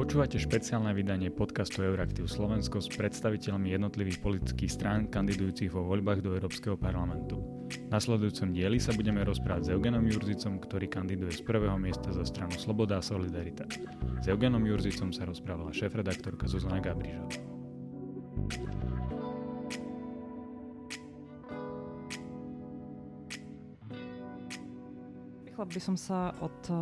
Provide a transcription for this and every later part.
Počúvate špeciálne vydanie podcastu Euraktiv Slovensko s predstaviteľmi jednotlivých politických strán kandidujúcich vo voľbách do Európskeho parlamentu. V nasledujúcom dieli sa budeme rozprávať s Eugenom Jurzicom, ktorý kandiduje z prvého miesta za stranu Sloboda a Solidarita. S Eugenom Jurzicom sa rozprávala šéf-redaktorka Zuzana Gabrižová. By som sa od eh,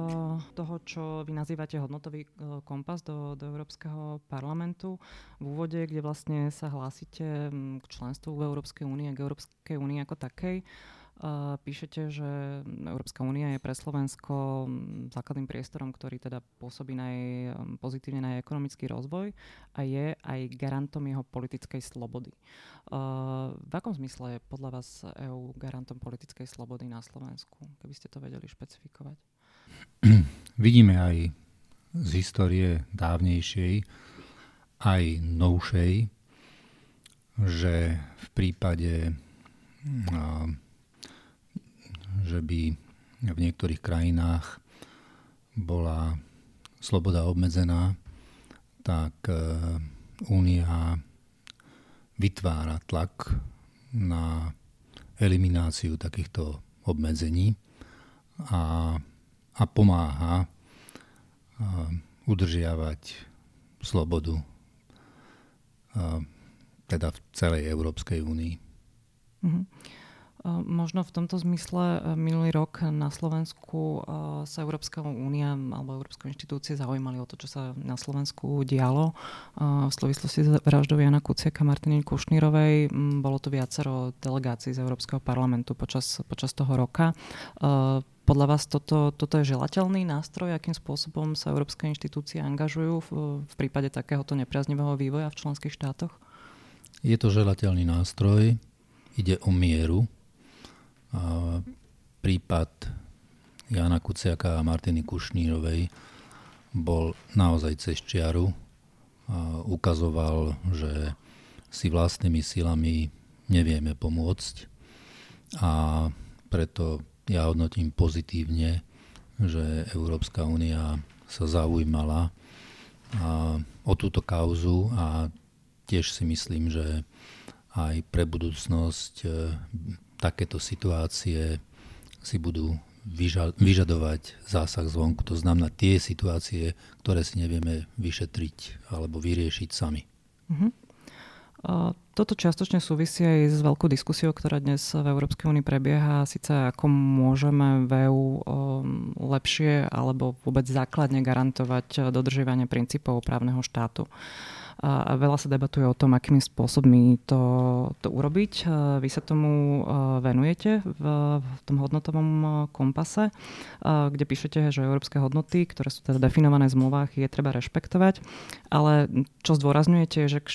toho, čo vy nazývate hodnotový eh, kompas do, do Európskeho parlamentu v úvode, kde vlastne sa hlásite mm, k členstvu v Európskej únie a k Európskej únii ako takej. Píšete, že Európska únia je pre Slovensko základným priestorom, ktorý teda pôsobí naj, pozitívne na ekonomický rozvoj a je aj garantom jeho politickej slobody. V akom zmysle je podľa vás EÚ garantom politickej slobody na Slovensku? Keby ste to vedeli špecifikovať. Vidíme aj z histórie dávnejšej, aj novšej, že v prípade že by v niektorých krajinách bola sloboda obmedzená, tak e, Únia vytvára tlak na elimináciu takýchto obmedzení a, a pomáha e, udržiavať slobodu e, teda v celej Európskej únii. Mm-hmm. Možno v tomto zmysle e, minulý rok na Slovensku e, sa Európska únia alebo Európske inštitúcie zaujímali o to, čo sa na Slovensku dialo. V súvislosti s vraždou Jana Kuciaka a Martiny Kušnírovej bolo tu viacero delegácií z Európskeho parlamentu počas, počas toho roka. Podľa vás toto, toto je želateľný nástroj, akým spôsobom sa európske inštitúcie angažujú v, v prípade takéhoto nepriaznivého vývoja v členských štátoch? Je to želateľný nástroj, ide o mieru, prípad Jana Kuciaka a Martiny Kušnírovej bol naozaj cez čiaru. Ukazoval, že si vlastnými silami nevieme pomôcť a preto ja hodnotím pozitívne, že Európska únia sa zaujímala o túto kauzu a tiež si myslím, že aj pre budúcnosť takéto situácie si budú vyžadovať zásah zvonku. To znamená tie situácie, ktoré si nevieme vyšetriť alebo vyriešiť sami. Uh-huh. Toto čiastočne súvisí aj s veľkou diskusiou, ktorá dnes v Európskej únii prebieha, síce ako môžeme v EU um, lepšie alebo vôbec základne garantovať dodržiavanie princípov právneho štátu a veľa sa debatuje o tom, akými spôsobmi to, to urobiť. Vy sa tomu venujete v, v tom hodnotovom kompase, kde píšete, že európske hodnoty, ktoré sú teda definované v zmluvách, je treba rešpektovať, ale čo zdôrazňujete, že k,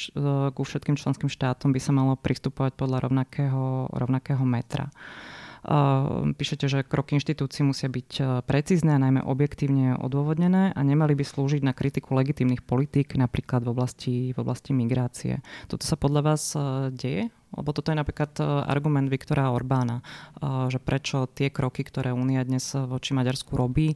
ku všetkým členským štátom by sa malo pristupovať podľa rovnakého, rovnakého metra. Píšete, že kroky inštitúcií musia byť e, precízne a najmä objektívne odôvodnené a nemali by slúžiť na kritiku legitímnych politík, napríklad v oblasti, v oblasti migrácie. Toto sa podľa vás e, deje? Lebo toto je napríklad e, argument Viktora Orbána, že prečo tie kroky, ktoré Únia dnes voči Maďarsku robí,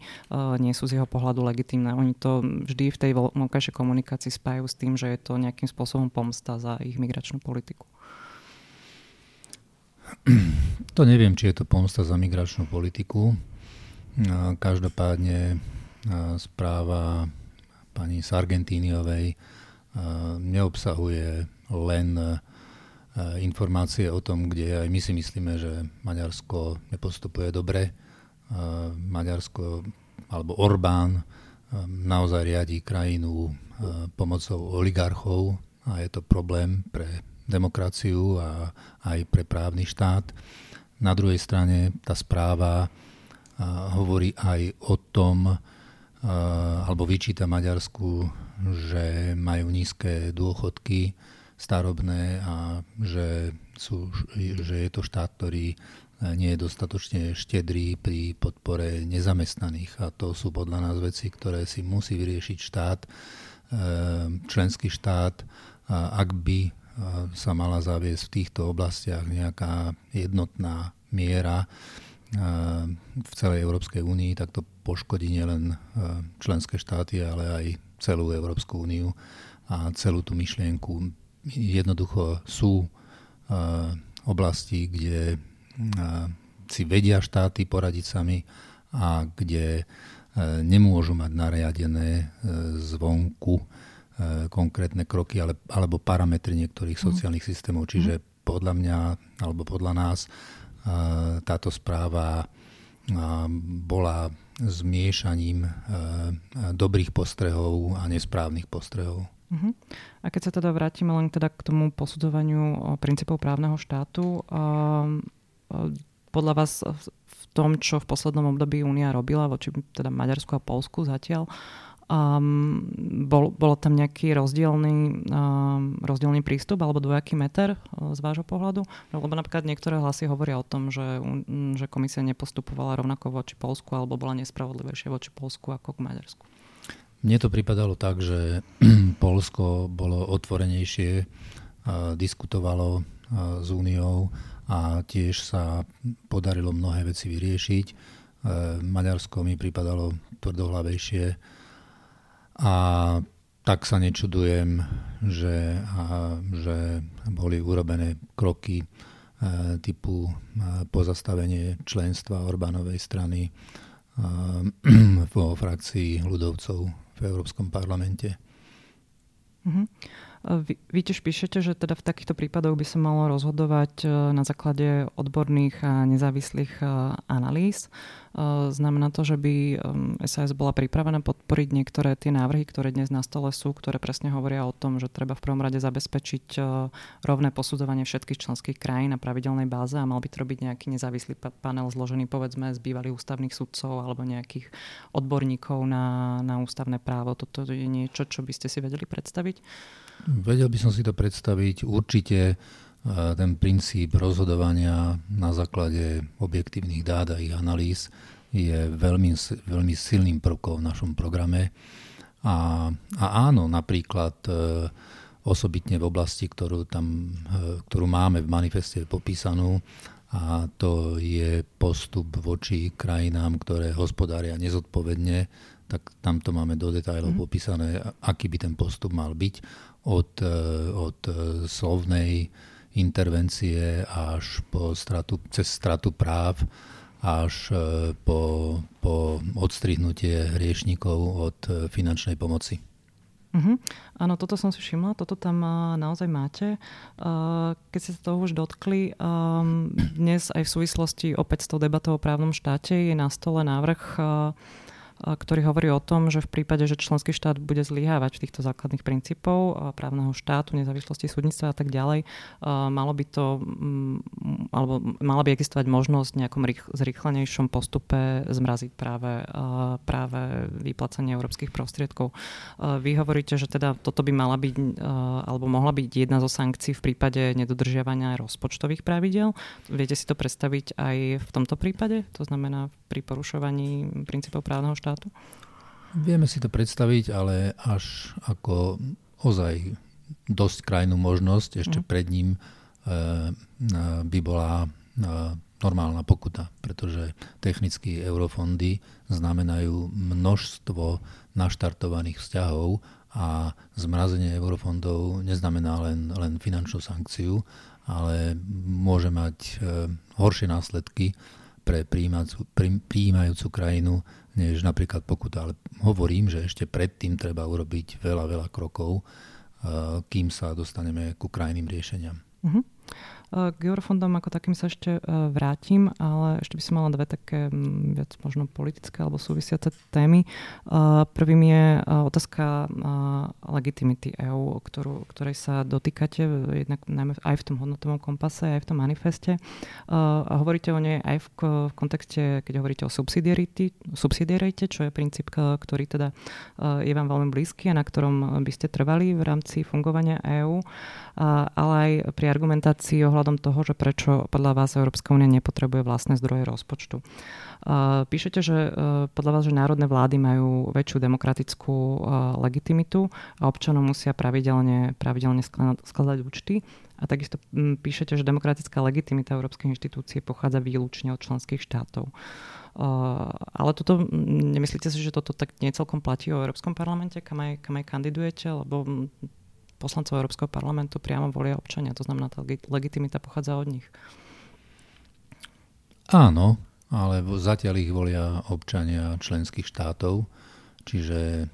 nie sú z jeho pohľadu legitimné. Oni to vždy v tej vonkajšej komunikácii spájajú s tým, že je to nejakým spôsobom pomsta za ich migračnú politiku. To neviem, či je to pomsta za migračnú politiku. Každopádne správa pani Sargentíniovej neobsahuje len informácie o tom, kde aj my si myslíme, že Maďarsko nepostupuje dobre. Maďarsko alebo Orbán naozaj riadí krajinu pomocou oligarchov a je to problém pre demokraciu a aj pre právny štát. Na druhej strane tá správa hovorí aj o tom, alebo vyčíta Maďarsku, že majú nízke dôchodky starobné a že, sú, že je to štát, ktorý nie je dostatočne štedrý pri podpore nezamestnaných. A to sú podľa nás veci, ktoré si musí vyriešiť štát, členský štát, ak by sa mala zaviesť v týchto oblastiach nejaká jednotná miera v celej Európskej únii, tak to poškodí nielen členské štáty, ale aj celú Európsku úniu a celú tú myšlienku. Jednoducho sú oblasti, kde si vedia štáty poradiť sami a kde nemôžu mať nariadené zvonku konkrétne kroky alebo parametry niektorých mhm. sociálnych systémov. Čiže podľa mňa alebo podľa nás táto správa bola zmiešaním dobrých postrehov a nesprávnych postrehov. Uh-huh. A keď sa teda vrátime len teda k tomu posudzovaniu princípov právneho štátu, podľa vás v tom, čo v poslednom období Únia robila voči teda Maďarsku a Polsku zatiaľ, Um, bol, bol tam nejaký rozdielný, um, rozdielný prístup alebo dvojaký meter uh, z vášho pohľadu? Lebo napríklad niektoré hlasy hovoria o tom, že, um, že komisia nepostupovala rovnako voči Polsku alebo bola nespravodlivejšia voči Polsku ako k Maďarsku. Mne to pripadalo tak, že Polsko bolo otvorenejšie, diskutovalo s Úniou a tiež sa podarilo mnohé veci vyriešiť. Uh, Maďarsko mi pripadalo tvrdohlavejšie a tak sa nečudujem, že, a, že boli urobené kroky e, typu e, pozastavenie členstva Orbánovej strany e, vo frakcii ľudovcov v Európskom parlamente. Mm-hmm. Vy, tiež píšete, že teda v takýchto prípadoch by sa malo rozhodovať na základe odborných a nezávislých analýz. Eh, znamená to, že by SAS bola pripravená podporiť niektoré tie návrhy, ktoré dnes na stole sú, ktoré presne hovoria o tom, že treba v prvom rade zabezpečiť rovné posudzovanie všetkých členských krajín na pravidelnej báze a mal by to robiť nejaký nezávislý panel zložený povedzme z bývalých ústavných sudcov alebo nejakých odborníkov na, na ústavné právo. Toto je niečo, čo by ste si vedeli predstaviť? Vedel by som si to predstaviť. Určite eh, ten princíp rozhodovania na základe objektívnych dát a ich analýz je veľmi, veľmi silným prvkom v našom programe. A, a áno, napríklad e, osobitne v oblasti, ktorú, tam, e, ktorú máme v manifeste popísanú, a to je postup voči krajinám, ktoré hospodária nezodpovedne, tak tamto máme do detajlov mm. popísané, aký by ten postup mal byť od, e, od slovnej intervencie až po stratu, cez stratu práv až e, po, po odstrihnutie hriešnikov od e, finančnej pomoci. Uh-huh. Áno, toto som si všimla, toto tam uh, naozaj máte. Uh, keď ste sa toho už dotkli, um, dnes aj v súvislosti opäť s tou debatou o právnom štáte je na stole návrh uh, ktorý hovorí o tom, že v prípade, že členský štát bude zlyhávať v týchto základných princípov právneho štátu, nezávislosti súdnictva a tak ďalej, malo by to, mm, alebo mala by existovať možnosť v nejakom zrýchlenejšom postupe zmraziť práve, práve vyplacanie európskych prostriedkov. Vy hovoríte, že teda toto by mala byť, alebo mohla byť jedna zo sankcií v prípade nedodržiavania rozpočtových pravidel. Viete si to predstaviť aj v tomto prípade? To znamená pri porušovaní princípov právneho štátu? Štátu? Vieme si to predstaviť, ale až ako ozaj dosť krajnú možnosť, ešte mm. pred ním e, e, by bola e, normálna pokuta, pretože technicky eurofondy znamenajú množstvo naštartovaných vzťahov a zmrazenie eurofondov neznamená len, len finančnú sankciu, ale môže mať horšie následky pre príjmajúcu krajinu než napríklad pokuta. Ale hovorím, že ešte predtým treba urobiť veľa, veľa krokov, eh, kým sa dostaneme ku krajným riešeniam. Uh-huh. K eurofondom ako takým sa ešte e, vrátim, ale ešte by som mala dve také viac možno politické alebo súvisiace témy. E, prvým je e, otázka legitimity EÚ, ktorú, ktorej sa dotýkate jednak najmä aj v tom hodnotovom kompase, aj v tom manifeste. A hovoríte o nej aj v, v kontexte, keď hovoríte o subsidiarite, čo je princíp, ktorý teda je vám veľmi blízky a na ktorom by ste trvali v rámci fungovania EÚ, ale aj pri argumentácii o ohľadom toho, že prečo podľa vás Európska únia nepotrebuje vlastné zdroje rozpočtu. Píšete, že e, podľa vás, že národné vlády majú väčšiu demokratickú e, legitimitu a občanom musia pravidelne, pravidelne skladať účty. A takisto mm, píšete, že demokratická legitimita Európskej inštitúcie pochádza výlučne od členských štátov. Uh, ale toto, nemyslíte si, že toto tak nie celkom platí o Európskom parlamente, kam aj, kam aj kandidujete? Lebo poslancov Európskeho parlamentu priamo volia občania. To znamená, tá legitimita pochádza od nich. Áno, ale zatiaľ ich volia občania členských štátov, čiže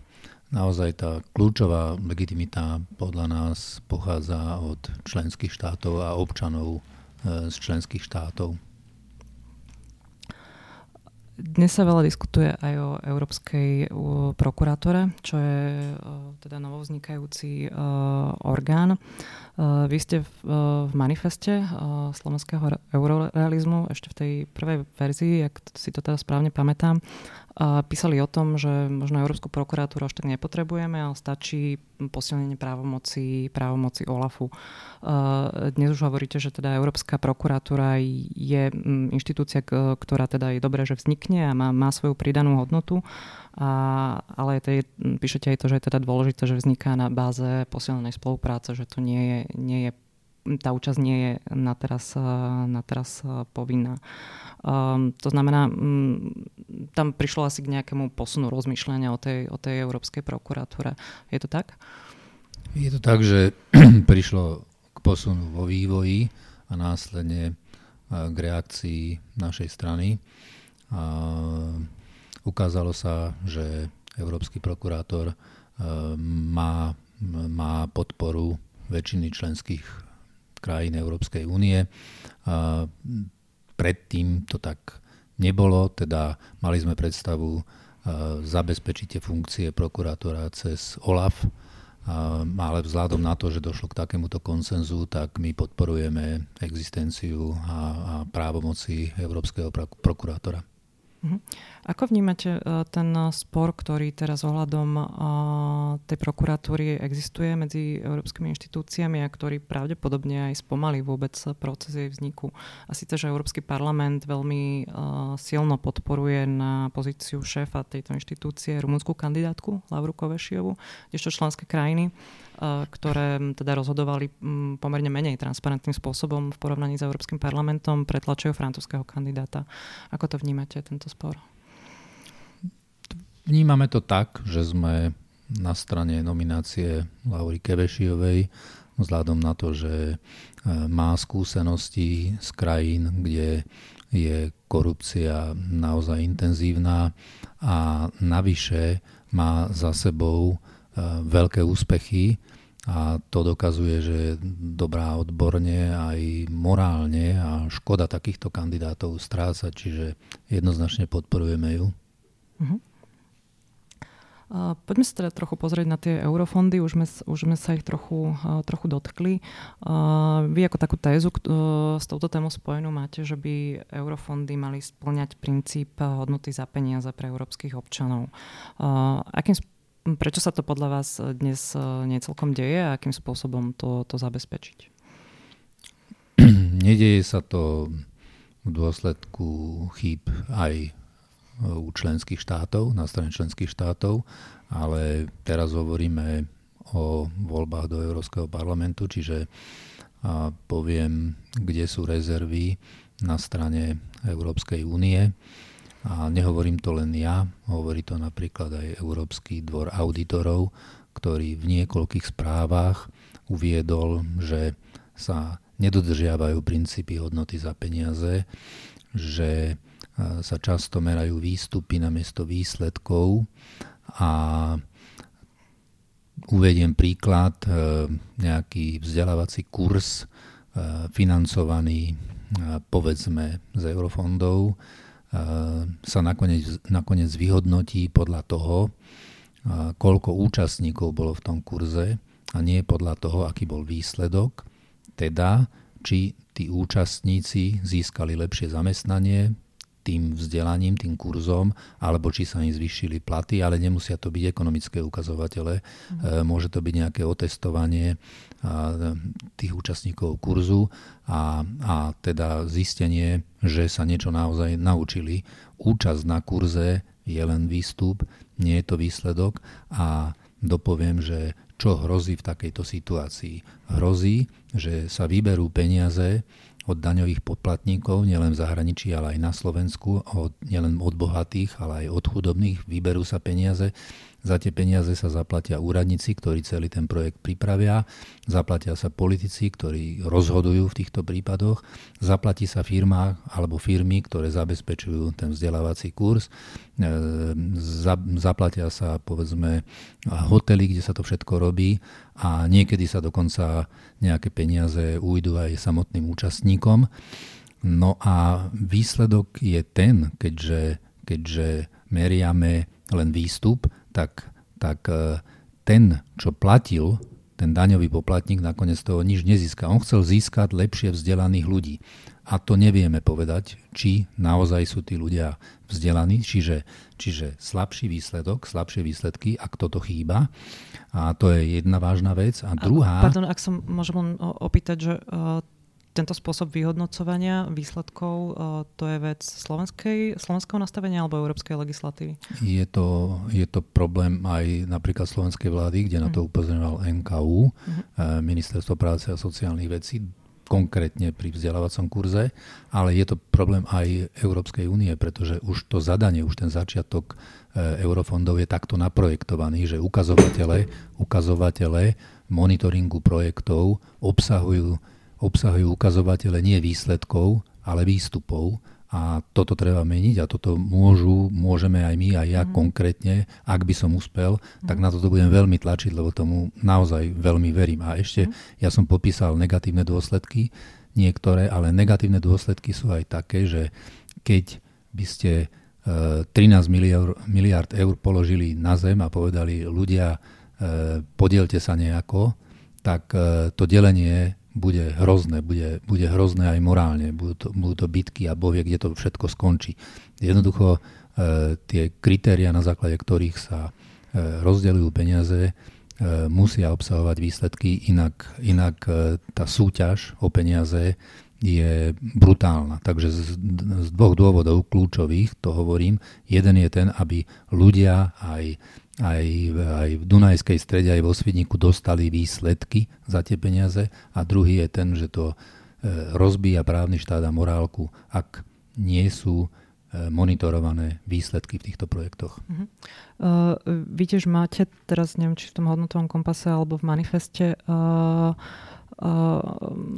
naozaj tá kľúčová legitimita podľa nás pochádza od členských štátov a občanov e, z členských štátov. Dnes sa veľa diskutuje aj o Európskej prokurátore, čo je teda novovznikajúci orgán. Vy ste v, v manifeste slovenského eurorealizmu ešte v tej prvej verzii, ak si to teda správne pamätám, písali o tom, že možno Európsku prokuratúru až tak nepotrebujeme, ale stačí posilnenie právomoci, právomoci OLAFu. Dnes už hovoríte, že teda Európska prokuratúra je inštitúcia, ktorá teda je dobré, že vznikne a má, má svoju pridanú hodnotu, a, ale tej, píšete aj to, že je teda dôležité, že vzniká na báze posilnenej spolupráce, že to nie je, nie je tá účasť nie je na teraz, na teraz povinná. Um, to znamená, um, tam prišlo asi k nejakému posunu rozmýšľania o tej, o tej Európskej prokuratúre. Je to tak? Je to tak, že prišlo k posunu vo vývoji a následne k reakcii našej strany. A ukázalo sa, že Európsky prokurátor má, má podporu väčšiny členských krajín Európskej únie. Predtým to tak nebolo, teda mali sme predstavu zabezpečiť tie funkcie prokurátora cez OLAF, ale vzhľadom na to, že došlo k takémuto konsenzu, tak my podporujeme existenciu a, a právomoci Európskeho prokurátora. Uh-huh. Ako vnímate uh, ten spor, ktorý teraz ohľadom uh, tej prokuratúry existuje medzi európskymi inštitúciami a ktorý pravdepodobne aj spomalí vôbec proces jej vzniku? A síce, že Európsky parlament veľmi uh, silno podporuje na pozíciu šéfa tejto inštitúcie rumunskú kandidátku Lauru Kovešiovu, ešte členské krajiny ktoré teda rozhodovali pomerne menej transparentným spôsobom v porovnaní s Európskym parlamentom, pretlačujú francúzského kandidáta. Ako to vnímate, tento spor? Vnímame to tak, že sme na strane nominácie Laury Kevešiovej vzhľadom na to, že e, má skúsenosti z krajín, kde je korupcia naozaj intenzívna a navyše má za sebou veľké úspechy a to dokazuje, že je dobrá odborne aj morálne a škoda takýchto kandidátov strácať, čiže jednoznačne podporujeme ju. Uh-huh. Poďme sa teda trochu pozrieť na tie eurofondy, už sme, už sme sa ich trochu, trochu dotkli. Vy ako takú tézu s touto témou spojenú máte, že by eurofondy mali splňať princíp hodnoty za peniaze pre európskych občanov. Akým Prečo sa to podľa vás dnes e, necelkom deje a akým spôsobom to, to zabezpečiť? Nedieje sa to v dôsledku chýb aj u členských štátov, na strane členských štátov, ale teraz hovoríme o voľbách do Európskeho parlamentu, čiže poviem, kde sú rezervy na strane Európskej únie a nehovorím to len ja, hovorí to napríklad aj Európsky dvor auditorov, ktorý v niekoľkých správach uviedol, že sa nedodržiavajú princípy hodnoty za peniaze, že sa často merajú výstupy namiesto výsledkov a uvediem príklad, e, nejaký vzdelávací kurz e, financovaný e, povedzme z eurofondov sa nakoniec, nakoniec vyhodnotí podľa toho, koľko účastníkov bolo v tom kurze a nie podľa toho, aký bol výsledok, teda či tí účastníci získali lepšie zamestnanie, tým vzdelaním, tým kurzom, alebo či sa im zvýšili platy, ale nemusia to byť ekonomické ukazovatele. Mm. Môže to byť nejaké otestovanie tých účastníkov kurzu a, a teda zistenie, že sa niečo naozaj naučili. Účasť na kurze je len výstup, nie je to výsledok a dopoviem, že čo hrozí v takejto situácii. Hrozí, že sa vyberú peniaze od daňových poplatníkov, nielen v zahraničí, ale aj na Slovensku, od, nielen od bohatých, ale aj od chudobných. Vyberú sa peniaze za tie peniaze sa zaplatia úradníci, ktorí celý ten projekt pripravia, zaplatia sa politici, ktorí rozhodujú v týchto prípadoch, zaplatí sa firma alebo firmy, ktoré zabezpečujú ten vzdelávací kurz, e, zaplatia sa povedzme hotely, kde sa to všetko robí. A niekedy sa dokonca nejaké peniaze ujdu aj samotným účastníkom. No a výsledok je ten, keďže, keďže meriame len výstup, tak, tak e, ten, čo platil, ten daňový poplatník nakoniec toho nič nezíska. On chcel získať lepšie vzdelaných ľudí. A to nevieme povedať, či naozaj sú tí ľudia vzdelaní, čiže, čiže slabší výsledok, slabšie výsledky, ak toto chýba. A to je jedna vážna vec. A druhá... Pardon, ak som môžem opýtať, že uh, tento spôsob vyhodnocovania výsledkov, e, to je vec slovenskej, slovenského nastavenia alebo európskej legislatívy? Je to, je to problém aj napríklad slovenskej vlády, kde na to mhm. upozorňoval NKU, uh-huh. Ministerstvo práce a sociálnych vecí, konkrétne pri vzdelávacom kurze, ale je to problém aj Európskej únie, pretože už to zadanie, už ten začiatok e, eurofondov je takto naprojektovaný, že ukazovatele, ukazovatele monitoringu projektov obsahujú obsahujú ukazovatele nie výsledkov, ale výstupov a toto treba meniť a toto môžu, môžeme aj my, aj ja mm. konkrétne, ak by som uspel, mm. tak na toto budem veľmi tlačiť, lebo tomu naozaj veľmi verím. A ešte mm. ja som popísal negatívne dôsledky, niektoré, ale negatívne dôsledky sú aj také, že keď by ste 13 miliard, miliard eur položili na zem a povedali ľudia, e, podielte sa nejako, tak e, to delenie bude hrozné, bude, bude hrozné aj morálne, budú to, budú to bitky a bovie, kde to všetko skončí. Jednoducho e, tie kritéria, na základe ktorých sa e, rozdeľujú peniaze, e, musia obsahovať výsledky, inak, inak e, tá súťaž o peniaze je brutálna. Takže z, z dvoch dôvodov kľúčových to hovorím. Jeden je ten, aby ľudia aj aj, aj v Dunajskej strede, aj vo Svidníku dostali výsledky za tie peniaze a druhý je ten, že to e, rozbíja právny štát a morálku, ak nie sú e, monitorované výsledky v týchto projektoch. Uh-huh. Uh, vy tiež máte teraz, neviem, či v tom hodnotovom kompase alebo v manifeste uh,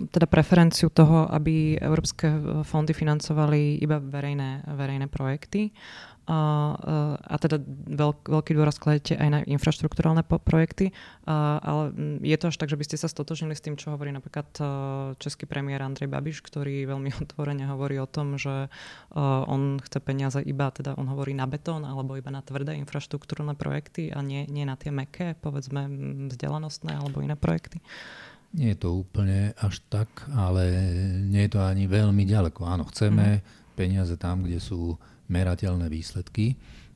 teda preferenciu toho, aby európske fondy financovali iba verejné, verejné projekty a, a teda veľk, veľký dôraz kladete aj na infraštruktúrálne po- projekty, a, ale je to až tak, že by ste sa stotožnili s tým, čo hovorí napríklad český premiér Andrej Babiš, ktorý veľmi otvorene hovorí o tom, že on chce peniaze iba, teda on hovorí na betón alebo iba na tvrdé infraštruktúrne projekty a nie, nie na tie meké, povedzme vzdelanostné alebo iné projekty. Nie je to úplne až tak, ale nie je to ani veľmi ďaleko. Áno, chceme mm. Peniaze tam, kde sú merateľné výsledky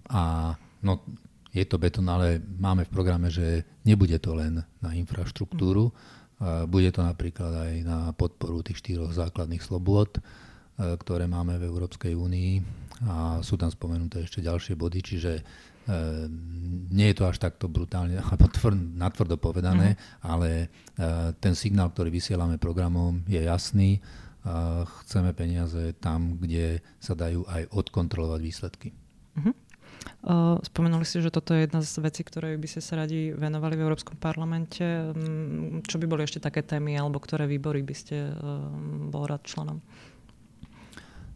a no, je to betón, ale máme v programe, že nebude to len na infraštruktúru, mm. bude to napríklad aj na podporu tých štyroch základných slobôd, e, ktoré máme v Európskej únii a sú tam spomenuté ešte ďalšie body, čiže e, nie je to až takto brutálne alebo tvr, natvrdo povedané, mm. ale e, ten signál, ktorý vysielame programom, je jasný chceme peniaze tam, kde sa dajú aj odkontrolovať výsledky. Uh-huh. Spomenuli ste, že toto je jedna z vecí, ktoré by ste sa radi venovali v Európskom parlamente. Mm, čo by boli ešte také témy, alebo ktoré výbory by ste bol rád členom?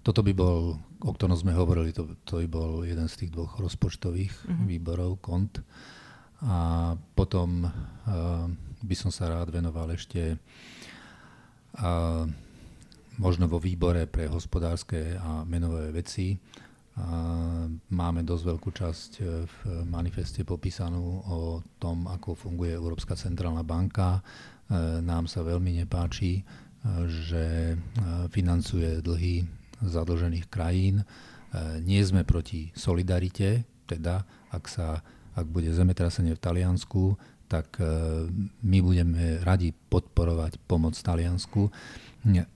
Toto by bol, o ktorom sme hovorili, to, to by bol jeden z tých dvoch rozpočtových uh-huh. výborov, KONT. A potom uh, by som sa rád venoval ešte uh, možno vo výbore pre hospodárske a menové veci. Máme dosť veľkú časť e, v manifeste popísanú o tom, ako funguje Európska centrálna banka. E, nám sa veľmi nepáči, e, že financuje dlhy zadlžených krajín. Nie sme proti solidarite, teda ak, sa, ak bude zemetrasenie v Taliansku, tak my budeme radi podporovať pomoc Taliansku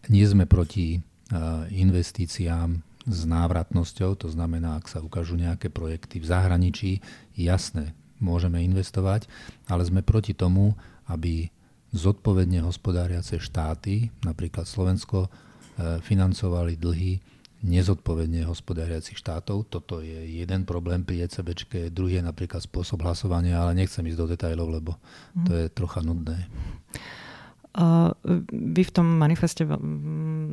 nie sme proti investíciám s návratnosťou, to znamená, ak sa ukážu nejaké projekty v zahraničí, jasné, môžeme investovať, ale sme proti tomu, aby zodpovedne hospodáriace štáty, napríklad Slovensko, e, financovali dlhy nezodpovedne hospodáriacich štátov. Toto je jeden problém pri ECB, druhý je napríklad spôsob hlasovania, ale nechcem ísť do detajlov, lebo to je trocha nudné. Uh, vy v tom manifeste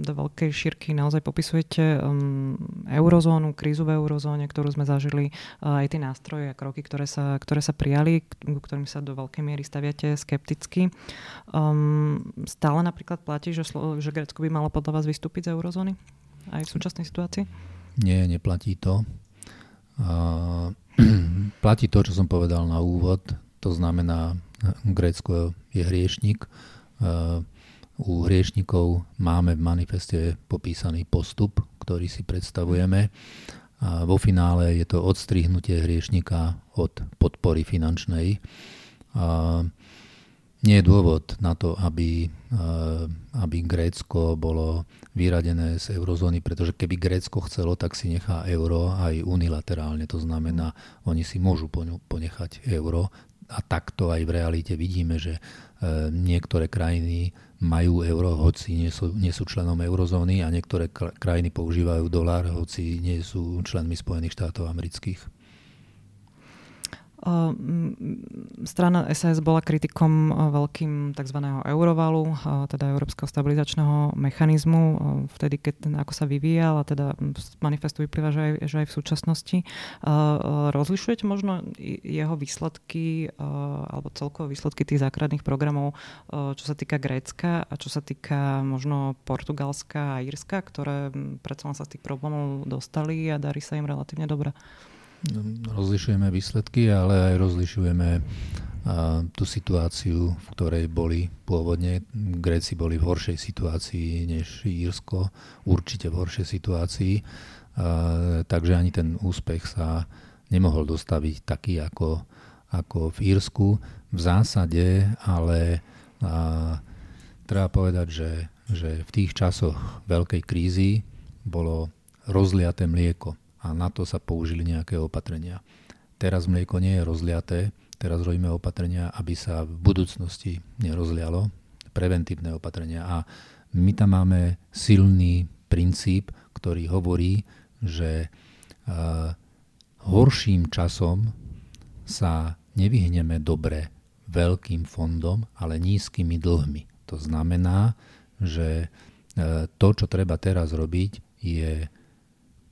do veľkej šírky naozaj popisujete um, eurozónu, krízu v eurozóne, ktorú sme zažili, uh, aj tie nástroje a kroky, ktoré sa, ktoré sa prijali, k ktorým sa do veľkej miery staviate skepticky. Um, stále napríklad platí, že, že Grécko by malo podľa vás vystúpiť z eurozóny? Aj v súčasnej situácii? Nie, neplatí to. Uh, platí to, čo som povedal na úvod. To znamená, Grécko je hriešnik, u hriešnikov máme v manifeste popísaný postup, ktorý si predstavujeme. A vo finále je to odstrihnutie hriešnika od podpory finančnej. A nie je dôvod na to, aby, aby Grécko bolo vyradené z eurozóny, pretože keby Grécko chcelo, tak si nechá euro aj unilaterálne. To znamená, oni si môžu ponechať euro a takto aj v realite vidíme, že E, niektoré krajiny majú euro, hoci nie sú, nie sú členom eurozóny a niektoré krajiny používajú dolár, hoci nie sú členmi Spojených štátov amerických. Strana SAS bola kritikom veľkým tzv. eurovalu, teda Európskeho stabilizačného mechanizmu, vtedy, keď, ako sa vyvíjal a teda manifestu vyplýva, že aj, že aj v súčasnosti. Rozlišujete možno jeho výsledky alebo celkové výsledky tých základných programov, čo sa týka Grécka a čo sa týka možno Portugalska a Írska, ktoré predsa sa z tých problémov dostali a darí sa im relatívne dobre? Rozlišujeme výsledky, ale aj rozlišujeme tú situáciu, v ktorej boli pôvodne. Gréci boli v horšej situácii než Írsko, určite v horšej situácii, takže ani ten úspech sa nemohol dostaviť taký ako, ako v Írsku. V zásade, ale treba povedať, že, že v tých časoch veľkej krízy bolo rozliaté mlieko a na to sa použili nejaké opatrenia. Teraz mlieko nie je rozliaté, teraz robíme opatrenia, aby sa v budúcnosti nerozlialo, preventívne opatrenia. A my tam máme silný princíp, ktorý hovorí, že horším časom sa nevyhneme dobre veľkým fondom, ale nízkymi dlhmi. To znamená, že uh, to, čo treba teraz robiť, je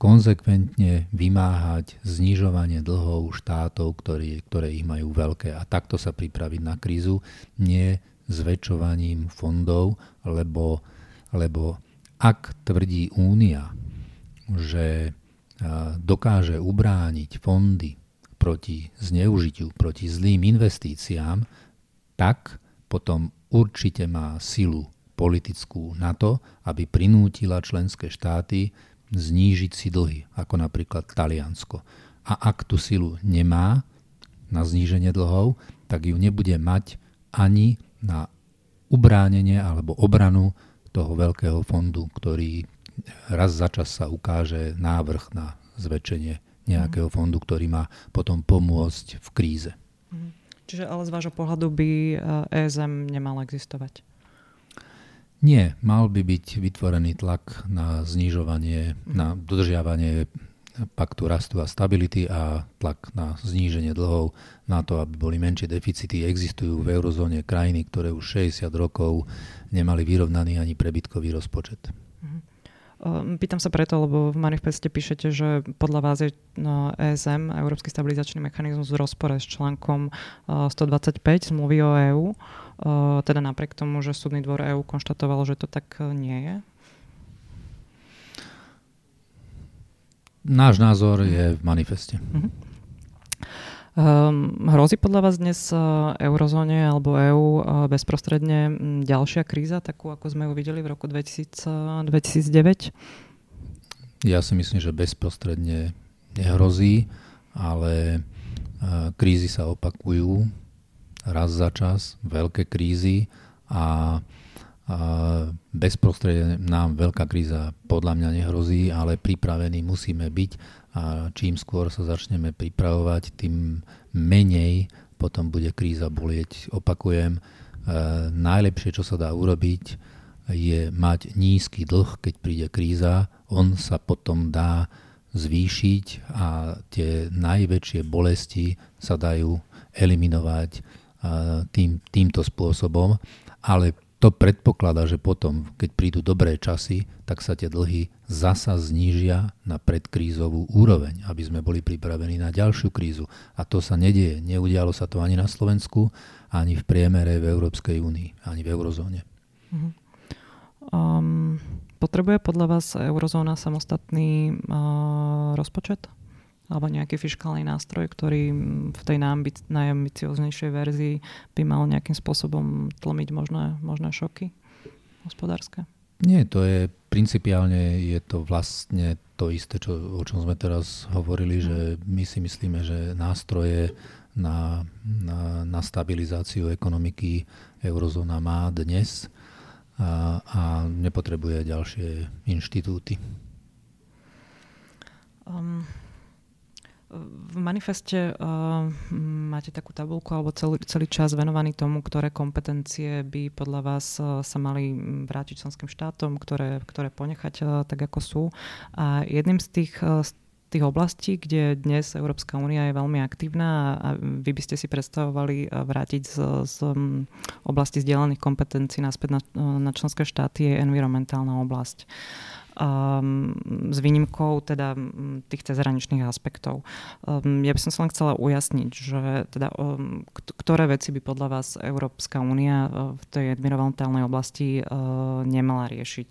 konzekventne vymáhať znižovanie dlhov štátov, ktorý, ktoré ich majú veľké. A takto sa pripraviť na krízu, nie zväčšovaním fondov, lebo, lebo ak tvrdí Únia, že dokáže ubrániť fondy proti zneužitiu, proti zlým investíciám, tak potom určite má silu politickú na to, aby prinútila členské štáty znížiť si dlhy, ako napríklad Taliansko. A ak tú silu nemá na zníženie dlhov, tak ju nebude mať ani na ubránenie alebo obranu toho veľkého fondu, ktorý raz za čas sa ukáže návrh na zväčšenie nejakého mhm. fondu, ktorý má potom pomôcť v kríze. Mhm. Čiže ale z vášho pohľadu by ESM nemal existovať? Nie, mal by byť vytvorený tlak na znižovanie, mm. na dodržiavanie paktu rastu a stability a tlak na zníženie dlhov, na to, aby boli menšie deficity. Existujú v eurozóne krajiny, ktoré už 60 rokov nemali vyrovnaný ani prebytkový rozpočet. Mhm. Pýtam sa preto, lebo v manifeste píšete, že podľa vás je ESM, Európsky stabilizačný mechanizmus, v rozpore s článkom 125 zmluvy o EÚ teda napriek tomu, že súdny dvor EÚ konštatoval, že to tak nie je? Náš názor je v manifeste. Uh-huh. Um, hrozí podľa vás dnes uh, eurozóne alebo EÚ uh, bezprostredne ďalšia kríza, takú ako sme ju videli v roku 2000, uh, 2009? Ja si myslím, že bezprostredne nehrozí, ale uh, krízy sa opakujú raz za čas, veľké krízy a bezprostredne nám veľká kríza podľa mňa nehrozí, ale pripravení musíme byť a čím skôr sa začneme pripravovať, tým menej potom bude kríza bolieť. Opakujem, e, najlepšie, čo sa dá urobiť, je mať nízky dlh, keď príde kríza. On sa potom dá zvýšiť a tie najväčšie bolesti sa dajú eliminovať e, tým, týmto spôsobom, ale to predpokladá, že potom, keď prídu dobré časy, tak sa tie dlhy zasa znížia na predkrízovú úroveň, aby sme boli pripravení na ďalšiu krízu. A to sa nedieje. Neudialo sa to ani na Slovensku, ani v priemere v Európskej únii, ani v eurozóne. Um, potrebuje podľa vás eurozóna samostatný uh, rozpočet? Alebo nejaký fiskálny nástroj, ktorý v tej najambicioznejšej verzii by mal nejakým spôsobom tlmiť možné, možné šoky hospodárske? Nie, to je principiálne je to vlastne to isté, čo, o čom sme teraz hovorili, že my si myslíme, že nástroje na, na, na stabilizáciu ekonomiky eurozóna má dnes a, a nepotrebuje ďalšie inštitúty. Um, v manifeste uh, máte takú tabulku alebo celý, celý čas venovaný tomu, ktoré kompetencie by podľa vás uh, sa mali vrátiť členským štátom, ktoré, ktoré ponechať uh, tak, ako sú. A jedným z tých, uh, z tých oblastí, kde dnes Európska únia je veľmi aktívna a vy by ste si predstavovali vrátiť z, z oblasti zdieľaných kompetencií naspäť na, na členské štáty, je environmentálna oblasť. Uh, um, s výnimkou teda tých cezhraničných aspektov. Um, ja by som sa len chcela ujasniť, že teda, um, ktoré veci by podľa vás Európska únia uh, v tej environmentálnej oblasti uh, nemala riešiť.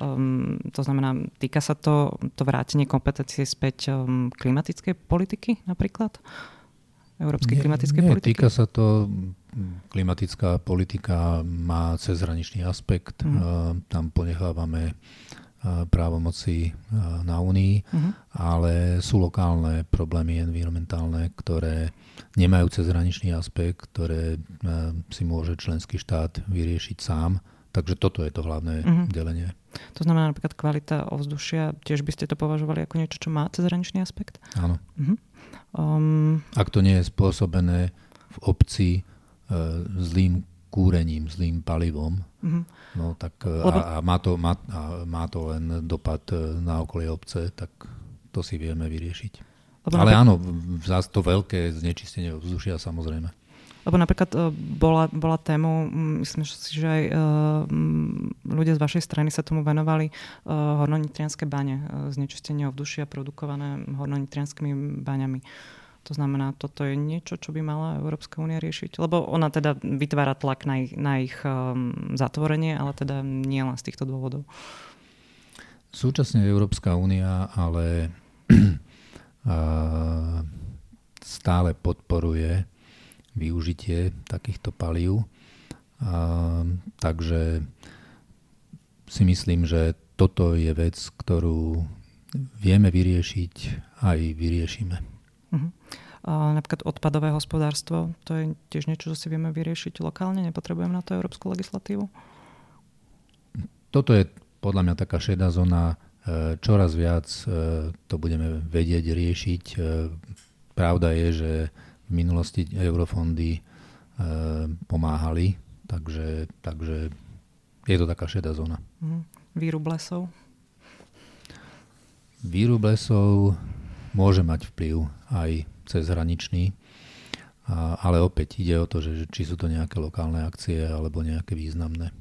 Um, to znamená, týka sa to, to vrátenie kompetencie späť um, klimatickej politiky napríklad? Európskej klimatickej nie, politiky? Týka sa to klimatická politika má cezhraničný aspekt. Mm. Tam ponechávame právomoci na Únii, uh-huh. ale sú lokálne problémy environmentálne, ktoré nemajú cezhraničný aspekt, ktoré si môže členský štát vyriešiť sám. Takže toto je to hlavné uh-huh. delenie. To znamená napríklad kvalita ovzdušia, tiež by ste to považovali ako niečo, čo má cezhraničný aspekt? Áno. Uh-huh. Um... Ak to nie je spôsobené v obci uh, zlým kúrením, zlým palivom, mm-hmm. no tak Lebo... a, a, má to, má, a má to len dopad e, na okolie obce, tak to si vieme vyriešiť. Lebo Ale napríklad... áno, zás to veľké znečistenie ovzdušia samozrejme. Lebo napríklad e, bola, bola tému, myslím si, že aj ľudia z vašej strany sa tomu venovali, hornonitrianské bane, znečistenie ovzdušia produkované hornonitrianskými baňami. To znamená, toto je niečo, čo by mala Európska únia riešiť. Lebo ona teda vytvára tlak na ich, na ich um, zatvorenie, ale teda nie len z týchto dôvodov. Súčasne Európska únia ale stále podporuje využitie takýchto palív. takže si myslím, že toto je vec, ktorú vieme vyriešiť a aj vyriešime. Uh-huh. A napríklad odpadové hospodárstvo, to je tiež niečo, čo si vieme vyriešiť lokálne, nepotrebujeme na to európsku legislatívu? Toto je podľa mňa taká šedá zóna, e, čoraz viac e, to budeme vedieť riešiť. E, pravda je, že v minulosti eurofondy pomáhali, takže, takže je to taká šedá zóna. Mhm. Výrub lesov? Výrub lesov môže mať vplyv aj cezhraničný, a, ale opäť ide o to, že, či sú to nejaké lokálne akcie alebo nejaké významné.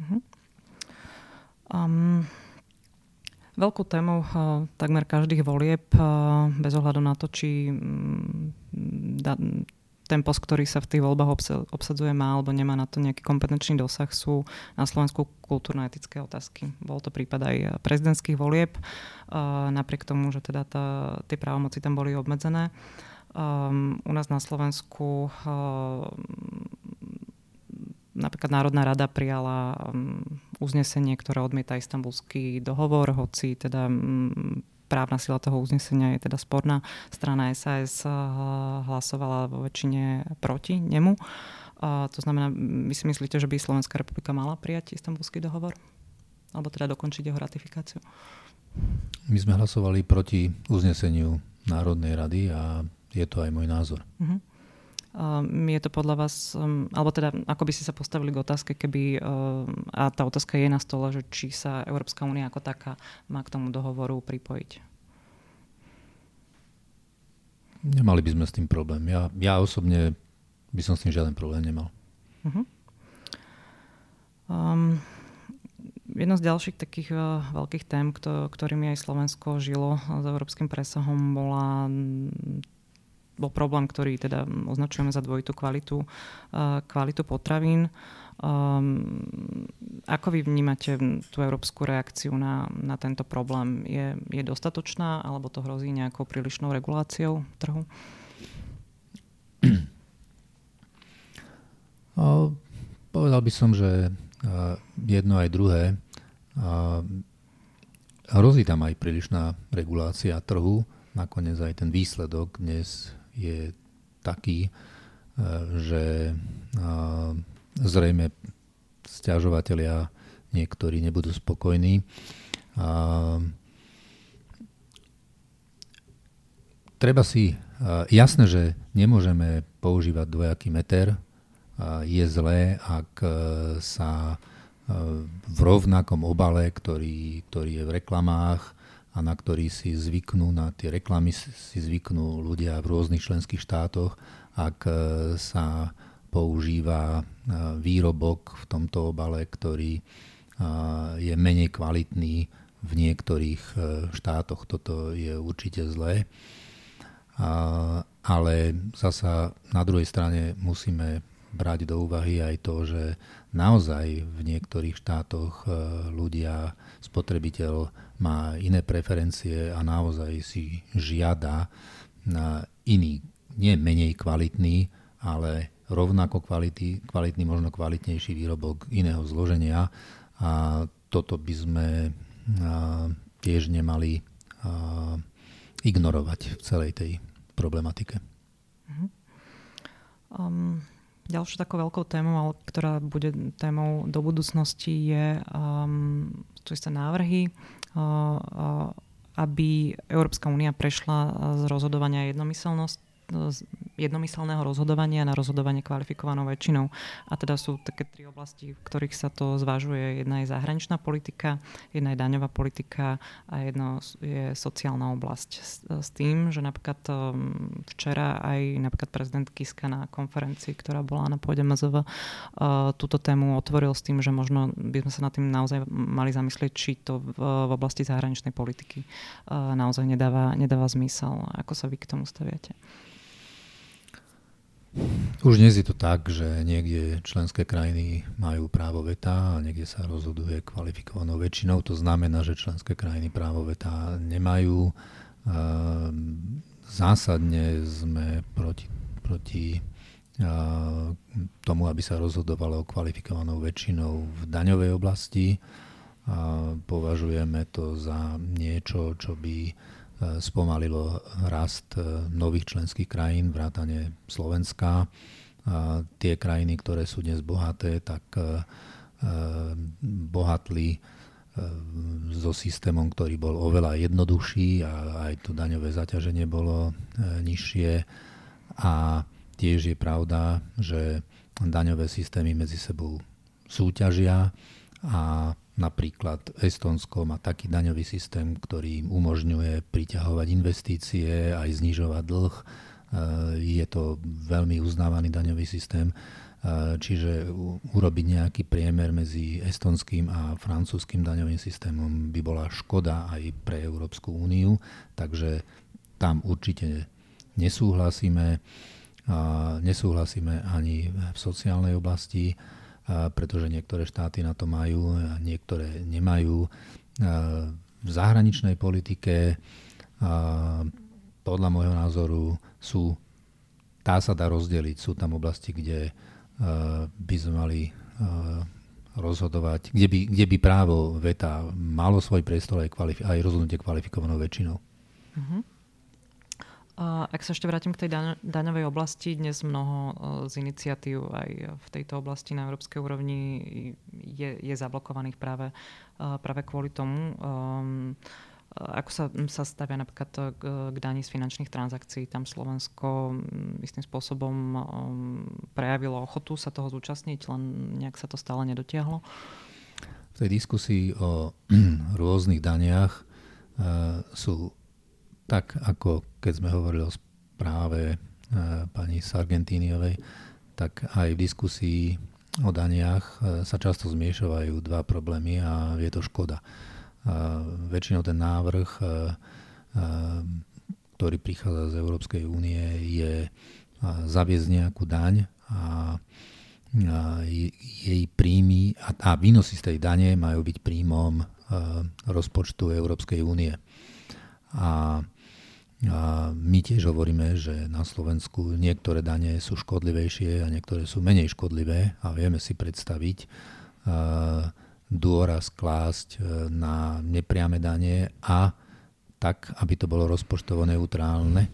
Uh-huh. Um, veľkú tému uh, takmer každých volieb, uh, bez ohľadu na to, či um, da, ten post, ktorý sa v tých voľbách obsadzuje, má alebo nemá na to nejaký kompetenčný dosah, sú na Slovensku kultúrno-etické otázky. Bol to prípad aj prezidentských volieb, napriek tomu, že teda tá, tie právomoci tam boli obmedzené. U nás na Slovensku napríklad Národná rada prijala uznesenie, ktoré odmieta istambulský dohovor, hoci teda právna sila toho uznesenia je teda sporná. Strana SAS eh, hlasovala vo väčšine proti nemu. To znamená, vy si myslíte, že by Slovenská republika mala prijať istambulský dohovor? Alebo teda dokončiť jeho ratifikáciu? My sme hlasovali proti uzneseniu Národnej rady a je to aj môj názor. Uh-huh. Um, je to podľa vás, um, alebo teda ako by ste sa postavili k otázke, keby, um, a tá otázka je na stole, že či sa Európska únia ako taká má k tomu dohovoru pripojiť? Nemali by sme s tým problém. Ja, ja osobne by som s tým žiaden problém nemal. Uh-huh. Um, jedno z ďalších takých uh, veľkých tém, kto, ktorými aj Slovensko žilo s európskym presahom, bola bol problém, ktorý teda označujeme za dvojitú kvalitu, uh, kvalitu potravín. Um, ako vy vnímate tú európsku reakciu na, na tento problém? Je, je dostatočná alebo to hrozí nejakou prílišnou reguláciou trhu? O, povedal by som, že jedno aj druhé. Hrozí tam aj prílišná regulácia trhu. Nakoniec aj ten výsledok dnes je taký, e, že e, zrejme stiažovateľia niektorí nebudú spokojní. Treba si, e, jasné, že nemôžeme používať dvojaký meter, je zlé, ak sa v rovnakom obale, ktorý, ktorý je v reklamách, a na ktorý si zvyknú, na tie reklamy si zvyknú ľudia v rôznych členských štátoch, ak e, sa používa e, výrobok v tomto obale, ktorý e, je menej kvalitný v niektorých štátoch. Toto je určite zlé. Ale zasa na druhej strane musíme brať do úvahy aj to, že naozaj v niektorých štátoch ľudia, spotrebiteľ má iné preferencie a naozaj si žiada na iný, nie menej kvalitný, ale rovnako kvality, kvalitný, možno kvalitnejší výrobok iného zloženia. A toto by sme tiež nemali ignorovať v celej tej problematike. Uh-huh. Um, ďalšou takou veľkou témou, ktorá bude témou do budúcnosti, je, um, sú isté návrhy aby Európska únia prešla z rozhodovania jednomyselnosť jednomyselného rozhodovania na rozhodovanie kvalifikovanou väčšinou. A teda sú také tri oblasti, v ktorých sa to zvažuje. Jedna je zahraničná politika, jedna je daňová politika a jedno je sociálna oblasť. S, s tým, že napríklad um, včera aj napríklad prezident Kiska na konferencii, ktorá bola na pôde MZV, uh, túto tému otvoril s tým, že možno by sme sa nad tým naozaj mali zamyslieť, či to v, v oblasti zahraničnej politiky uh, naozaj nedáva, nedáva zmysel. Ako sa vy k tomu staviate? Už dnes je to tak, že niekde členské krajiny majú právo veta a niekde sa rozhoduje kvalifikovanou väčšinou. To znamená, že členské krajiny právo veta nemajú. Zásadne sme proti, proti tomu, aby sa rozhodovalo kvalifikovanou väčšinou v daňovej oblasti. Považujeme to za niečo, čo by spomalilo rast e, nových členských krajín, vrátane Slovenska. A tie krajiny, ktoré sú dnes bohaté, tak e, e, bohatli so systémom, ktorý bol oveľa jednoduchší a aj to daňové zaťaženie bolo nižšie. A tiež je pravda, že daňové systémy medzi sebou súťažia a Napríklad Estonsko má taký daňový systém, ktorý im umožňuje priťahovať investície, aj znižovať dlh. E, je to veľmi uznávaný daňový systém. E, čiže urobiť nejaký priemer medzi estonským a francúzským daňovým systémom by bola škoda aj pre Európsku úniu, takže tam určite nesúhlasíme. Nesúhlasíme ani v sociálnej oblasti pretože niektoré štáty na to majú a niektoré nemajú. V zahraničnej politike podľa môjho názoru sú, tá sa dá rozdeliť. Sú tam oblasti, kde by sme mali rozhodovať, kde by, kde by právo veta malo svoj priestor aj, kvalif- aj rozhodnutie kvalifikovanou väčšinou. Uh-huh. Ak sa ešte vrátim k tej daňovej oblasti, dnes mnoho z iniciatív aj v tejto oblasti na európskej úrovni je, je zablokovaných práve, práve kvôli tomu. Um, ako sa, sa stavia napríklad k, k daní z finančných transakcií? Tam Slovensko istým spôsobom prejavilo ochotu sa toho zúčastniť, len nejak sa to stále nedotiahlo? V tej diskusii o rôznych daniach sú tak, ako keď sme hovorili o správe uh, pani Sargentiniovej, tak aj v diskusii o daniach uh, sa často zmiešavajú dva problémy a je to škoda väčšinou ten návrh, ktorý prichádza z Európskej únie, je zaviesť nejakú daň a jej príjmy a, výnosy z tej dane majú byť príjmom rozpočtu Európskej únie. A, a my tiež hovoríme, že na Slovensku niektoré dane sú škodlivejšie a niektoré sú menej škodlivé a vieme si predstaviť dôraz klásť e, na nepriame dane a tak, aby to bolo rozpočtovo neutrálne,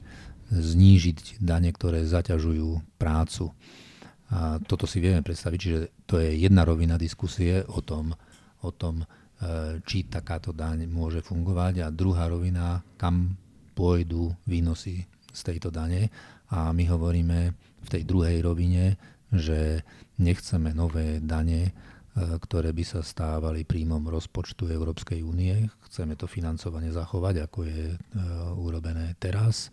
znížiť dane, ktoré zaťažujú prácu. A toto si vieme predstaviť, čiže to je jedna rovina diskusie o tom, o tom e, či takáto daň môže fungovať a druhá rovina, kam pôjdu výnosy z tejto dane. A my hovoríme v tej druhej rovine, že nechceme nové dane, E, ktoré by sa stávali príjmom rozpočtu Európskej únie. Chceme to financovanie zachovať, ako je e, urobené teraz.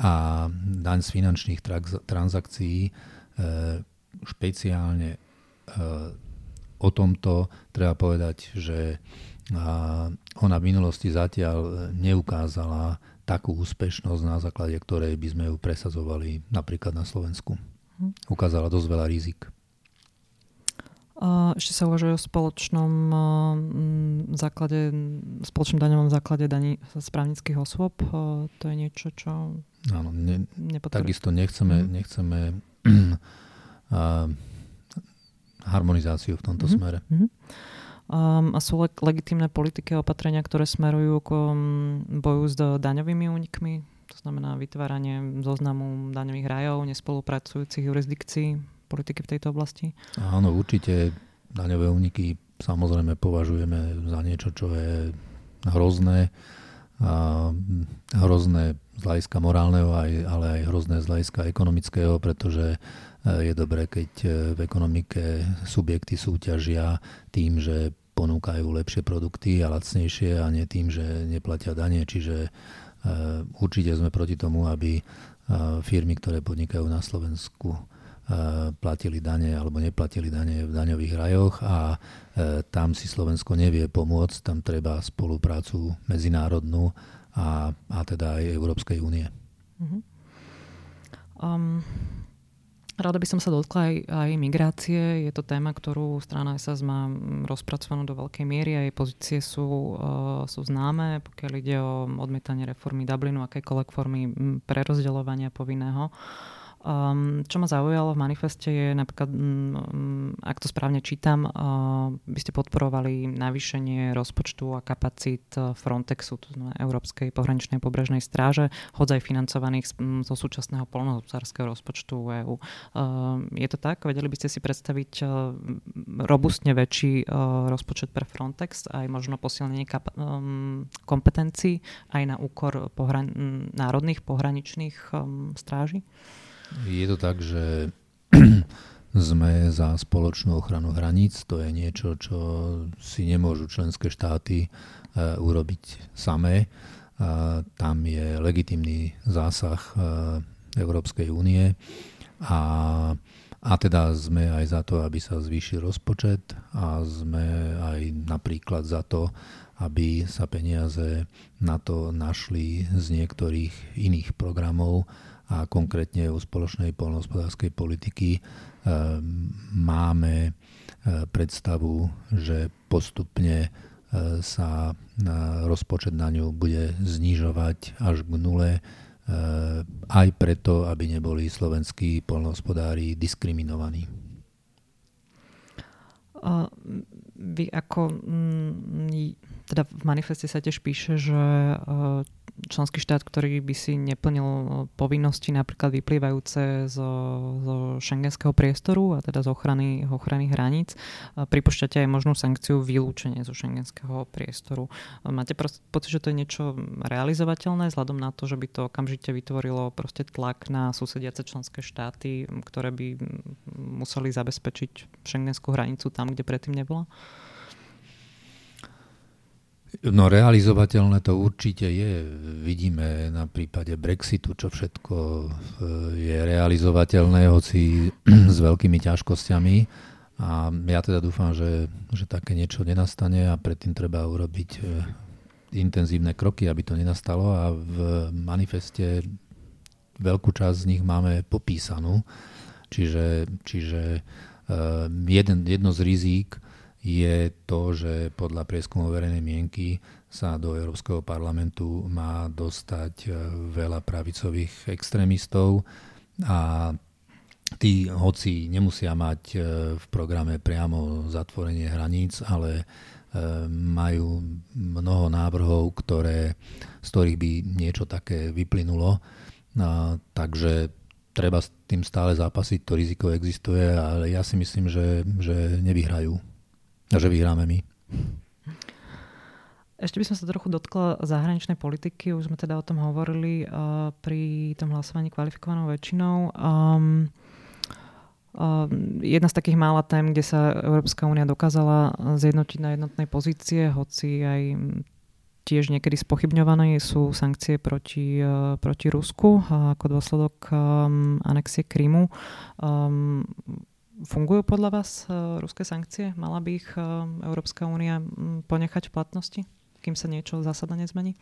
A daň z finančných transakcií e, špeciálne o tomto treba povedať, že ona v minulosti zatiaľ neukázala takú úspešnosť, na základe ktorej by sme ju presazovali napríklad na Slovensku. Mhm. Ukázala dosť veľa rizik. Ešte sa uvažuje o spoločnom základe, spoločnom daňovom základe daní správnických osôb. To je niečo, čo Áno, ne, takisto nechceme, mm. nechceme uh, harmonizáciu v tomto mm-hmm. smere. Mm-hmm. Um, a sú le- legitimné politiky a opatrenia, ktoré smerujú k um, boju s daňovými únikmi, to znamená vytváranie zoznamu daňových rajov, nespolupracujúcich jurisdikcií, politiky v tejto oblasti? Áno, určite daňové úniky samozrejme považujeme za niečo, čo je hrozné. A hrozné z hľadiska morálneho, ale aj hrozné z hľadiska ekonomického, pretože je dobré, keď e, v ekonomike subjekty súťažia tým, že ponúkajú lepšie produkty a lacnejšie a nie tým, že neplatia dane. Čiže e, určite sme proti tomu, aby firmy, ktoré podnikajú na Slovensku, platili dane alebo neplatili dane v daňových rajoch a e, tam si Slovensko nevie pomôcť, tam treba spoluprácu medzinárodnú a, a teda aj Európskej únie. Uh-huh. Um, rada by som sa dotkla aj, aj migrácie. Je to téma, ktorú strana SAS má rozpracovanú do veľkej miery a jej pozície sú, uh, sú známe, pokiaľ ide o odmietanie reformy Dublinu, akékoľvek formy prerozdeľovania povinného. Uh, Um, čo ma zaujalo v manifeste je napríklad, um, ak to správne čítam, uh, by ste podporovali navýšenie rozpočtu a kapacít uh, Frontexu, to znamená Európskej pohraničnej pobrežnej stráže, hodzaj financovaných z, um, zo súčasného polnohospodárskeho rozpočtu EÚ. Uh, je to tak? Vedeli by ste si predstaviť uh, robustne väčší uh, rozpočet pre Frontex, aj možno posilnenie kap- um, kompetencií aj na úkor pohran- národných pohraničných um, stráží? Je to tak, že sme za spoločnú ochranu hraníc. To je niečo, čo si nemôžu členské štáty e, urobiť samé. E, tam je legitimný zásah e, Európskej únie a, a teda sme aj za to, aby sa zvýšil rozpočet a sme aj napríklad za to, aby sa peniaze na to našli z niektorých iných programov, a konkrétne u spoločnej polnohospodárskej politiky ehm, máme e, predstavu, že postupne e, sa rozpočet na ňu bude znižovať až k nule, aj preto, aby neboli slovenskí polnohospodári diskriminovaní. Vy ako, teda v manifeste sa tiež píše, že členský štát, ktorý by si neplnil povinnosti napríklad vyplývajúce zo, zo šengenského priestoru a teda z ochrany, ochrany hraníc, pripúšťate aj možnú sankciu vylúčenie zo šengenského priestoru. Máte pocit, že to je niečo realizovateľné vzhľadom na to, že by to okamžite vytvorilo proste tlak na susediace členské štáty, ktoré by museli zabezpečiť šengenskú hranicu tam, kde predtým nebola? No realizovateľné to určite je. Vidíme na prípade Brexitu, čo všetko e, je realizovateľné, hoci s veľkými ťažkosťami. A ja teda dúfam, že, že také niečo nenastane a predtým treba urobiť e, intenzívne kroky, aby to nenastalo a v manifeste veľkú časť z nich máme popísanú. Čiže, čiže uh, jeden, jedno z rizík je to, že podľa prieskumu verejnej mienky sa do Európskeho parlamentu má dostať e, veľa pravicových extrémistov a tí, hoci nemusia mať e, v programe priamo zatvorenie hraníc, ale e, majú mnoho návrhov, ktoré, z ktorých by niečo také vyplynulo. A, takže treba s tým stále zápasiť, to riziko existuje, ale ja si myslím, že, že nevyhrajú že vyhráme my. Ešte by som sa trochu dotkla zahraničnej politiky. Už sme teda o tom hovorili uh, pri tom hlasovaní kvalifikovanou väčšinou. Um, uh, jedna z takých mála tém, kde sa Európska únia dokázala zjednotiť na jednotnej pozície, hoci aj tiež niekedy spochybňované sú sankcie proti, uh, proti Rusku uh, ako dôsledok um, anexie Krymu. Um, Fungujú podľa vás uh, ruské sankcie? Mala by ich uh, Európska únia um, ponechať v platnosti, kým sa niečo zásadne nezmení?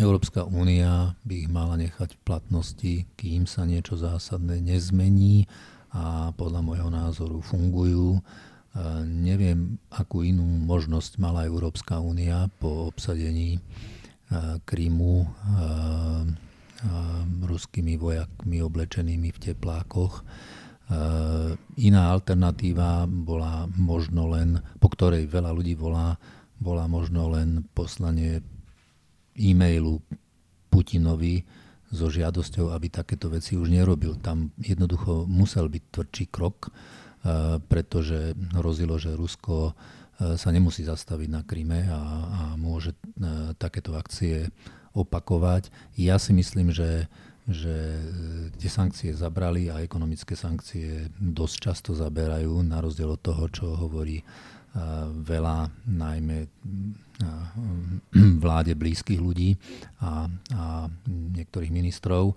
Európska únia by ich mala nechať v platnosti, kým sa niečo zásadné nezmení a podľa môjho názoru fungujú. Uh, neviem, akú inú možnosť mala Európska únia po obsadení Krímu ruskými vojakmi oblečenými v teplákoch Eh, iná alternatíva bola možno len, po ktorej veľa ľudí volá, bola možno len poslanie e-mailu Putinovi so žiadosťou, aby takéto veci už nerobil. Tam jednoducho musel byť tvrdší krok, eh, pretože hrozilo, že Rusko eh, sa nemusí zastaviť na Kryme a, a môže takéto akcie opakovať. Ja si myslím, že že e, tie sankcie zabrali a ekonomické sankcie dosť často zaberajú, na rozdiel od toho, čo hovorí e, veľa najmä e, vláde blízkych ľudí a, a niektorých ministrov.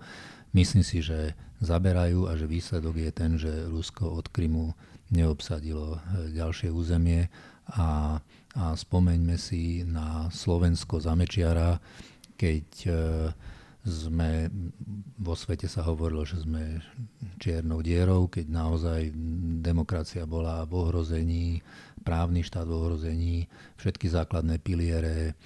Myslím si, že zaberajú a že výsledok je ten, že Rusko od Krymu neobsadilo ďalšie územie a, a spomeňme si na Slovensko za Mečiara, keď sme, vo svete sa hovorilo, že sme čiernou dierou, keď naozaj demokracia bola v ohrození, právny štát v ohrození, všetky základné piliere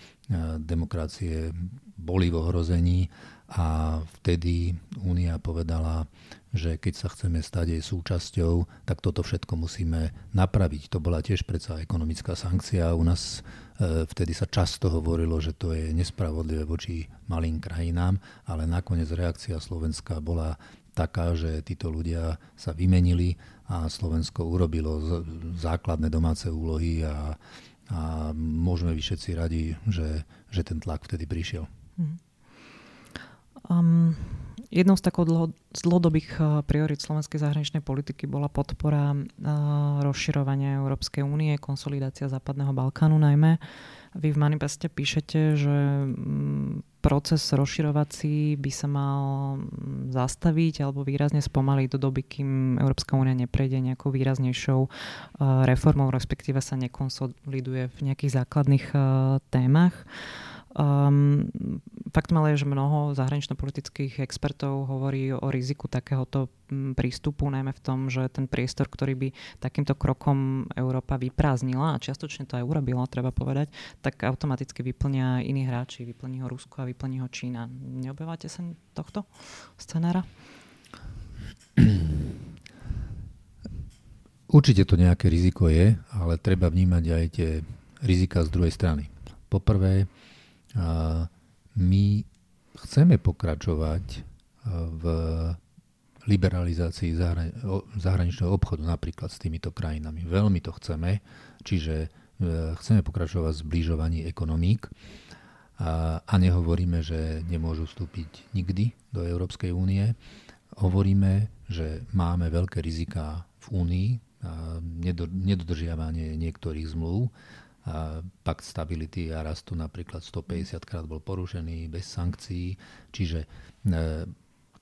demokracie boli v ohrození a vtedy Únia povedala, že keď sa chceme stať jej súčasťou, tak toto všetko musíme napraviť. To bola tiež predsa ekonomická sankcia. U nás e, vtedy sa často hovorilo, že to je nespravodlivé voči malým krajinám, ale nakoniec reakcia Slovenska bola taká, že títo ľudia sa vymenili a Slovensko urobilo základné domáce úlohy a, a môžeme byť všetci radi, že, že ten tlak vtedy prišiel. Um, Jednou z takých dlho, dlhodobých eh, priorit slovenskej zahraničnej politiky bola podpora uh, rozširovania Európskej únie, konsolidácia Západného Balkánu najmä. Vy v manifeste píšete, že um, proces rozširovací by sa mal mm, zastaviť alebo výrazne spomaliť do doby, kým Európska únia neprejde nejakou výraznejšou uh, reformou, respektíve sa nekonsoliduje v nejakých základných témach. Um, faktom ale je, že mnoho zahranično-politických expertov hovorí o riziku takéhoto mm, prístupu, najmä v tom, že ten priestor, ktorý by takýmto krokom Európa vyprázdnila, a čiastočne to aj urobila, treba povedať, tak automaticky vyplnia iní hráči, vyplní ho Rusko a vyplní ho Čína. Neobávate sa tohto scenára? Určite to nejaké riziko je, ale treba vnímať aj tie rizika z druhej strany. Poprvé, my chceme pokračovať e, v liberalizácii zahraničného obchodu napríklad s týmito krajinami. Veľmi to chceme, čiže e, chceme pokračovať v zbližovaní ekonomík a, nehovoríme, že nemôžu vstúpiť nikdy do Európskej únie. Hovoríme, že máme veľké riziká v únii, nedodržiavanie niektorých zmluv, a pakt stability a rastu napríklad 150 krát bol porušený bez sankcií. Čiže e,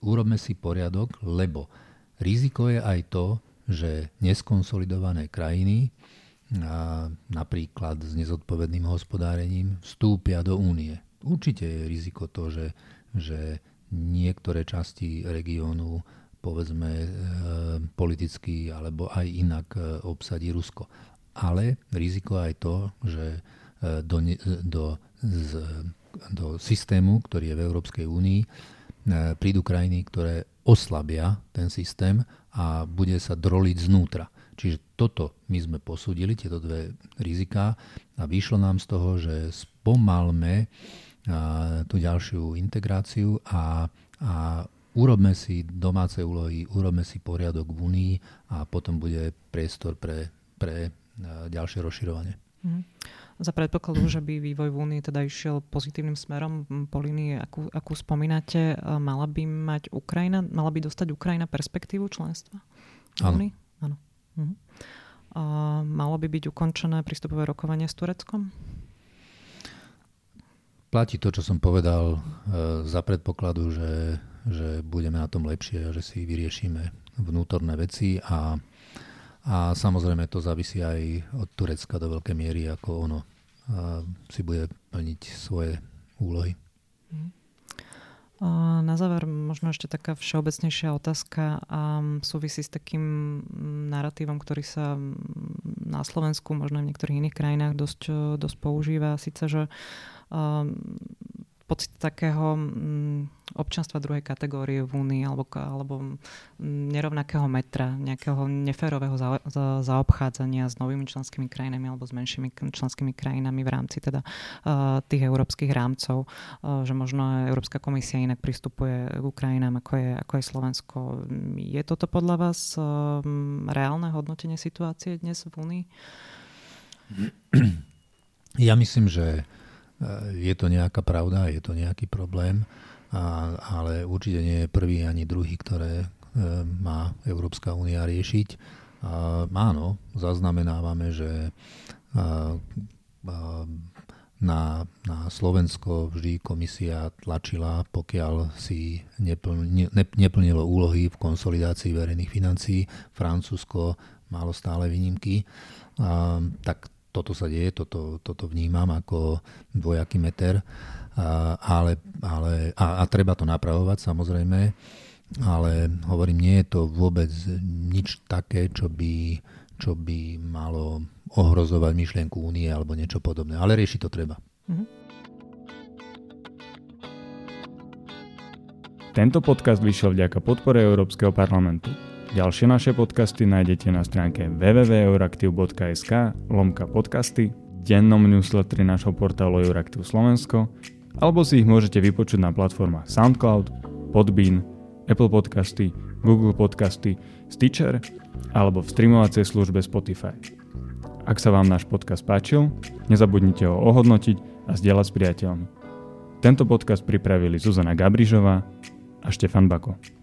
urobme si poriadok, lebo riziko je aj to, že neskonsolidované krajiny, a napríklad s nezodpovedným hospodárením, vstúpia do únie. Určite je riziko to, že, že niektoré časti regiónu povedzme e, politicky alebo aj inak e, obsadí Rusko. Ale riziko aj to, že e, do, do, z, do systému, ktorý je v Európskej únii, prídu krajiny, ktoré oslabia ten systém a bude sa droliť znútra. Čiže toto my sme posúdili, tieto dve riziká a vyšlo nám z toho, že spomalme tú ďalšiu integráciu a, a urobme si domáce úlohy, urobme si poriadok v Únii a potom bude priestor pre, pre e, ďalšie rozširovanie. Mm. Za predpokladu, že by vývoj v Únii teda išiel pozitívnym smerom po línii, akú, akú spomínate, e, mala by mať Ukrajina, mala by dostať Ukrajina perspektívu členstva? Áno. Áno. Mhm. A malo by byť ukončené prístupové rokovanie s Tureckom? Platí to, čo som povedal e, za predpokladu, že že budeme na tom lepšie a že si vyriešime vnútorné veci a, a samozrejme to závisí aj od Turecka do veľkej miery, ako ono si bude plniť svoje úlohy. Na záver možno ešte taká všeobecnejšia otázka a súvisí s takým narratívom, ktorý sa na Slovensku, možno v niektorých iných krajinách dosť, dosť používa. Sice, že pocit takého mm, občanstva druhej kategórie v Únii alebo, alebo mm, nerovnakého metra, nejakého neférového za, za, zaobchádzania s novými členskými krajinami alebo s menšími členskými krajinami v rámci teda uh, tých európskych rámcov, uh, že možno Európska komisia inak pristupuje k Ukrajinám ako je, ako je Slovensko. Je toto podľa vás uh, reálne hodnotenie situácie dnes v Únii? Ja myslím, že je to nejaká pravda, je to nejaký problém, a, ale určite nie je prvý ani druhý, ktoré e, má Európska únia riešiť. A, áno, zaznamenávame, že a, a, na, na Slovensko vždy komisia tlačila, pokiaľ si nepln, ne, neplnilo úlohy v konsolidácii verejných financií. Francúzsko malo stále výnimky. A, tak toto sa deje, toto, toto vnímam ako dvojaký meter, a, ale, ale, a, a treba to napravovať samozrejme, ale hovorím, nie je to vôbec nič také, čo by, čo by malo ohrozovať myšlienku únie alebo niečo podobné, ale riešiť to treba. Mm-hmm. Tento podcast vyšiel vďaka podpore Európskeho parlamentu. Ďalšie naše podcasty nájdete na stránke www.euraktiv.sk lomka podcasty, dennom newsletteri našho portálu Euraktiv Slovensko alebo si ich môžete vypočuť na platformách SoundCloud, Podbean, Apple Podcasty, Google Podcasty, Stitcher alebo v streamovacej službe Spotify. Ak sa vám náš podcast páčil, nezabudnite ho ohodnotiť a zdieľať s priateľmi. Tento podcast pripravili Zuzana Gabrižová a Štefan Bako.